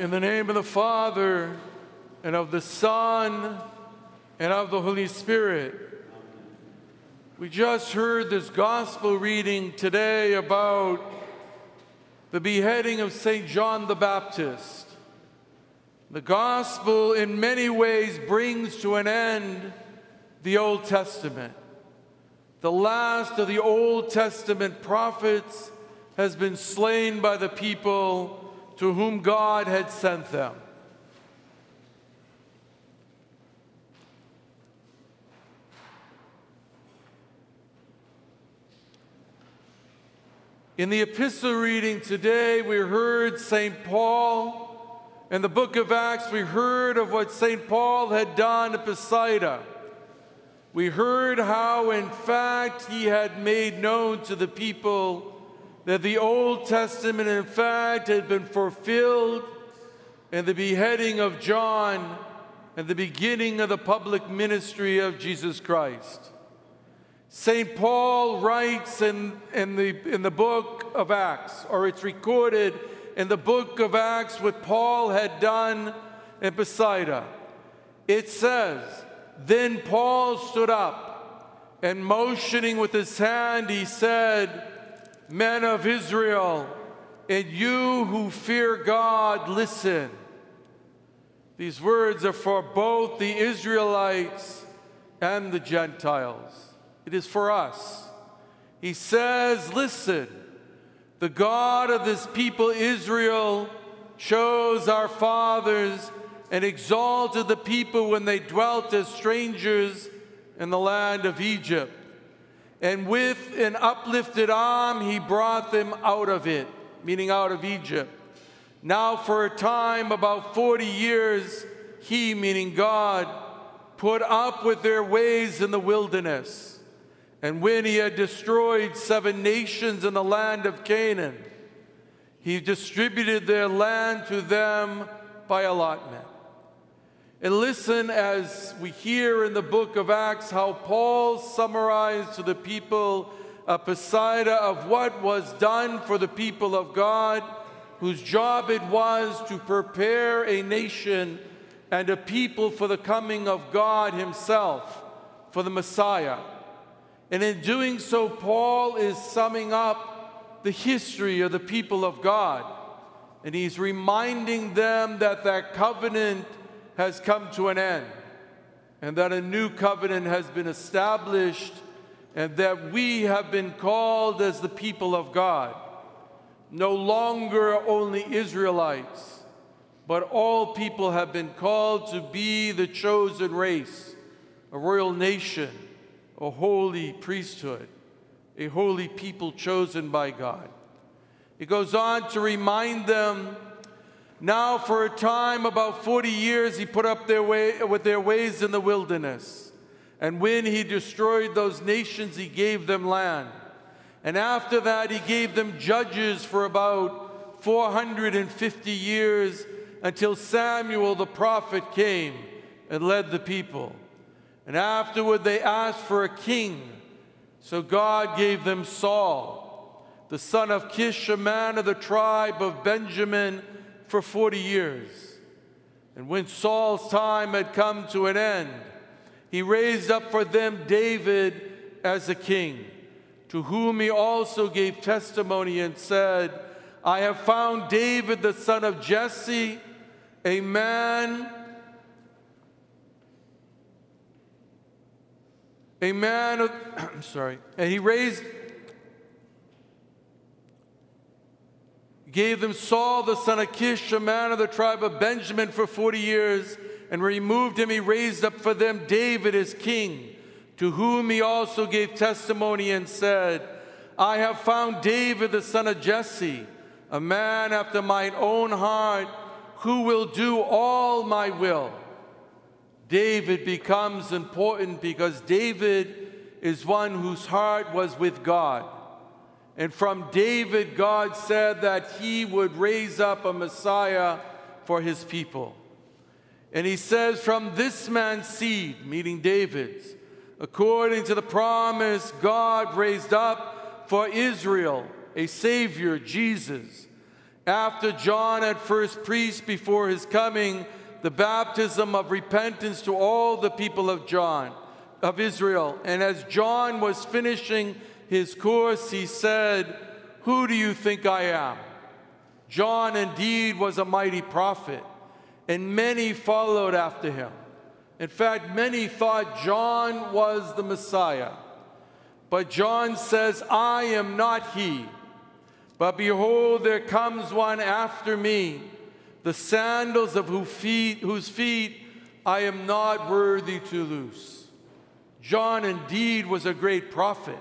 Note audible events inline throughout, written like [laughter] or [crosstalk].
In the name of the Father, and of the Son, and of the Holy Spirit. We just heard this gospel reading today about the beheading of St. John the Baptist. The gospel, in many ways, brings to an end the Old Testament. The last of the Old Testament prophets has been slain by the people to whom God had sent them. In the epistle reading today, we heard St. Paul. In the book of Acts, we heard of what St. Paul had done at Bethsaida. We heard how, in fact, he had made known to the people that the Old Testament, in fact, had been fulfilled in the beheading of John and the beginning of the public ministry of Jesus Christ. St. Paul writes in, in, the, in the book of Acts, or it's recorded in the book of Acts what Paul had done in Bethsaida. It says, Then Paul stood up and motioning with his hand, he said, Men of Israel, and you who fear God, listen. These words are for both the Israelites and the Gentiles. It is for us. He says, Listen, the God of this people, Israel, chose our fathers and exalted the people when they dwelt as strangers in the land of Egypt and with an uplifted arm, he brought them out of it, meaning out of Egypt. Now, for a time, about 40 years, he, meaning God, put up with their ways in the wilderness. And when he had destroyed seven nations in the land of Canaan, he distributed their land to them by allotment. And listen as we hear in the book of Acts how Paul summarized to the people a Bethsaida of what was done for the people of God, whose job it was to prepare a nation and a people for the coming of God Himself, for the Messiah. And in doing so, Paul is summing up the history of the people of God. And he's reminding them that that covenant has come to an end and that a new covenant has been established and that we have been called as the people of God. No longer only Israelites, but all people have been called to be the chosen race, a royal nation, a holy priesthood, a holy people chosen by God. It goes on to remind them now, for a time, about 40 years, he put up their way, with their ways in the wilderness. And when he destroyed those nations, he gave them land. And after that, he gave them judges for about 450 years until Samuel the prophet came and led the people. And afterward, they asked for a king. So God gave them Saul, the son of Kish, a man of the tribe of Benjamin for 40 years. And when Saul's time had come to an end, he raised up for them David as a king, to whom he also gave testimony and said, I have found David the son of Jesse, a man, a man of, I'm [clears throat] sorry, and he raised gave them Saul the son of Kish, a man of the tribe of Benjamin, for 40 years, and removed him. He raised up for them David as king, to whom he also gave testimony and said, I have found David the son of Jesse, a man after mine own heart, who will do all my will. David becomes important because David is one whose heart was with God. And from David, God said that he would raise up a Messiah for his people. And he says, From this man's seed, meaning David's, according to the promise, God raised up for Israel a Savior, Jesus. After John had first preached before his coming the baptism of repentance to all the people of John, of Israel, and as John was finishing his course, he said, Who do you think I am? John indeed was a mighty prophet, and many followed after him. In fact, many thought John was the Messiah. But John says, I am not he. But behold, there comes one after me, the sandals of whose feet, I am not worthy to loose. John indeed was a great prophet.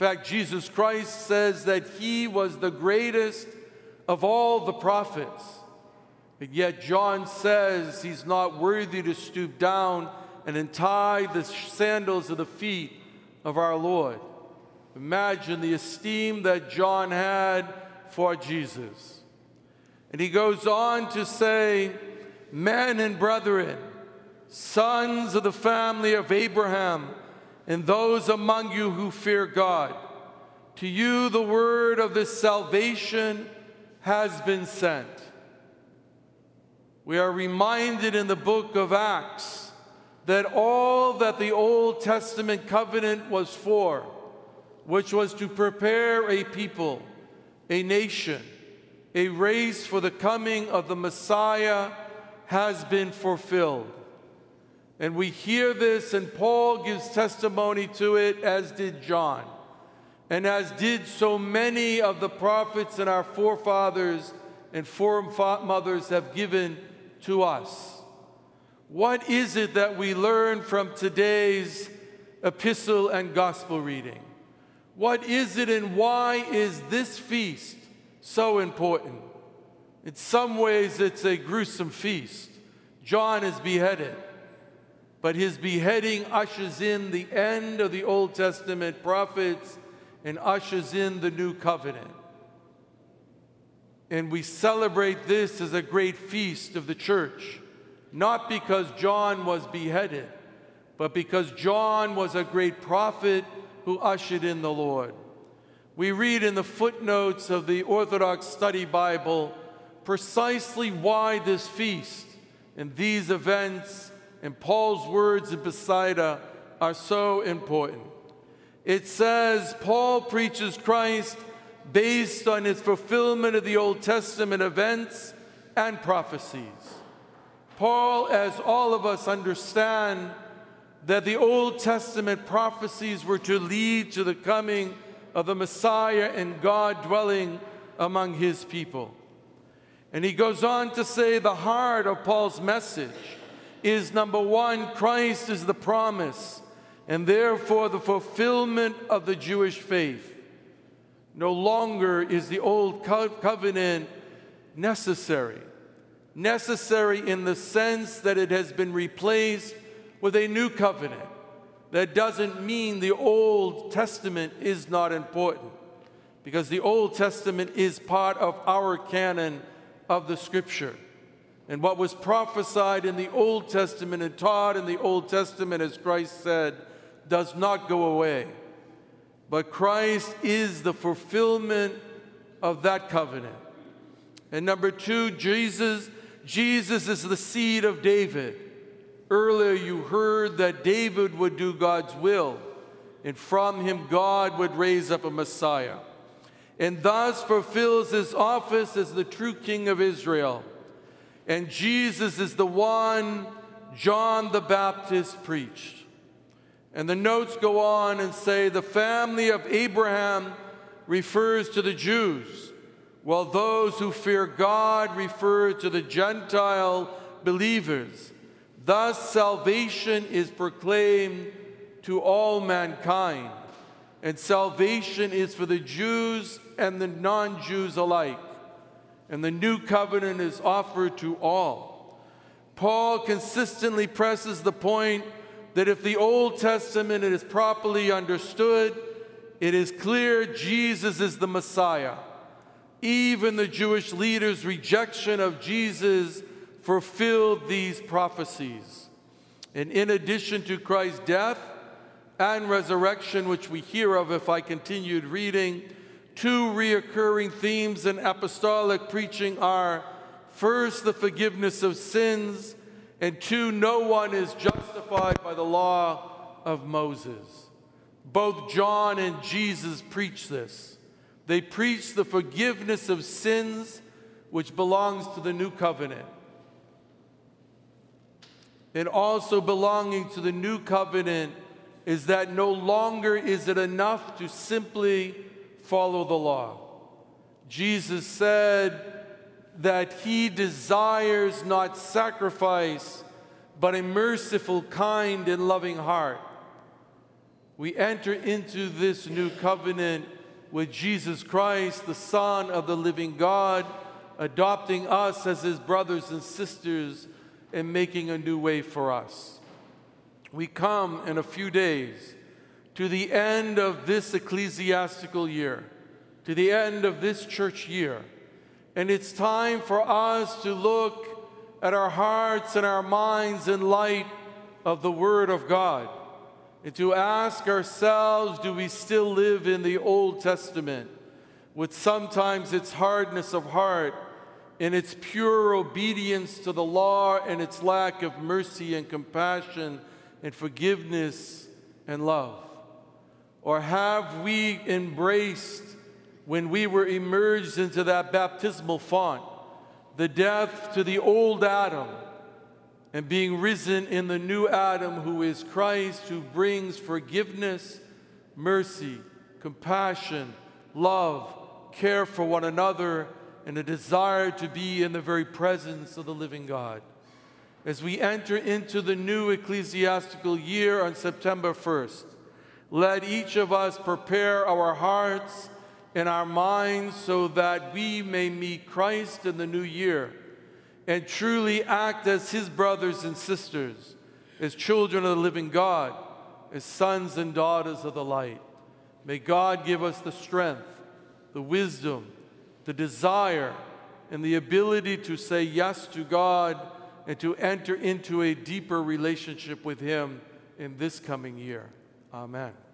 Fact, Jesus Christ says that he was the greatest of all the prophets. And yet, John says he's not worthy to stoop down and untie the sandals of the feet of our Lord. Imagine the esteem that John had for Jesus. And he goes on to say, Men and brethren, sons of the family of Abraham, and those among you who fear God, to you the word of this salvation has been sent. We are reminded in the book of Acts that all that the Old Testament covenant was for, which was to prepare a people, a nation, a race for the coming of the Messiah, has been fulfilled. And we hear this, and Paul gives testimony to it, as did John and as did so many of the prophets and our forefathers and foremothers have given to us. What is it that we learn from today's epistle and gospel reading? What is it and why is this feast so important? In some ways, it's a gruesome feast. John is beheaded, but his beheading ushers in the end of the Old Testament prophets and ushers in the new covenant. And we celebrate this as a great feast of the church, not because John was beheaded, but because John was a great prophet who ushered in the Lord. We read in the footnotes of the Orthodox Study Bible precisely why this feast and these events and Paul's words in Bethsaida are so important. It says Paul preaches Christ based on his fulfillment of the Old Testament events and prophecies. Paul, as all of us understand, that the Old Testament prophecies were to lead to the coming of the Messiah and God dwelling among his people. And he goes on to say the heart of Paul's message is number one, Christ is the promise and therefore the fulfillment of the Jewish faith. No longer is the old covenant necessary. Necessary in the sense that it has been replaced with a new covenant. That doesn't mean the Old Testament is not important, because the Old Testament is part of our canon of the Scripture. And what was prophesied in the Old Testament and taught in the Old Testament, as Christ said, does not go away. But Christ is the fulfillment of that covenant. And number two, Jesus, Jesus is the seed of David. Earlier you heard that David would do God's will, and from him God would raise up a Messiah. And thus fulfills his office as the true king of Israel. And Jesus is the one John the Baptist preached. And the notes go on and say the family of Abraham refers to the Jews, while those who fear God refer to the Gentile believers. Thus, salvation is proclaimed to all mankind, and salvation is for the Jews and the non Jews alike. And the new covenant is offered to all. Paul consistently presses the point that if the Old Testament is properly understood, it is clear Jesus is the Messiah. Even the Jewish leaders' rejection of Jesus fulfilled these prophecies. And in addition to Christ's death and resurrection, which we hear of if I continued reading, two reoccurring themes in apostolic preaching are first, the forgiveness of sins, and two, no one is justified by the law of Moses. Both John and Jesus preach this. They preach the forgiveness of sins, which belongs to the new covenant. And also belonging to the new covenant is that no longer is it enough to simply follow the law. Jesus said that he desires not sacrifice, but a merciful, kind, and loving heart. We enter into this new covenant with Jesus Christ, the Son of the living God, adopting us as his brothers and sisters and making a new way for us. We come in a few days to the end of this ecclesiastical year, to the end of this church year. And it's time for us to look at our hearts and our minds in light of the Word of God and to ask ourselves do we still live in the Old Testament with sometimes its hardness of heart and its pure obedience to the law and its lack of mercy and compassion and forgiveness and love? Or have we embraced, when we were emerged into that baptismal font, the death to the old Adam and being risen in the new Adam who is Christ, who brings forgiveness, mercy, compassion, love, care for one another, and a desire to be in the very presence of the living God? As we enter into the new ecclesiastical year on September 1st, let each of us prepare our hearts and our minds so that we may meet Christ in the new year and truly act as his brothers and sisters, as children of the living God, as sons and daughters of the light. May God give us the strength, the wisdom, the desire, and the ability to say yes to God and to enter into a deeper relationship with Him in this coming year. Amen.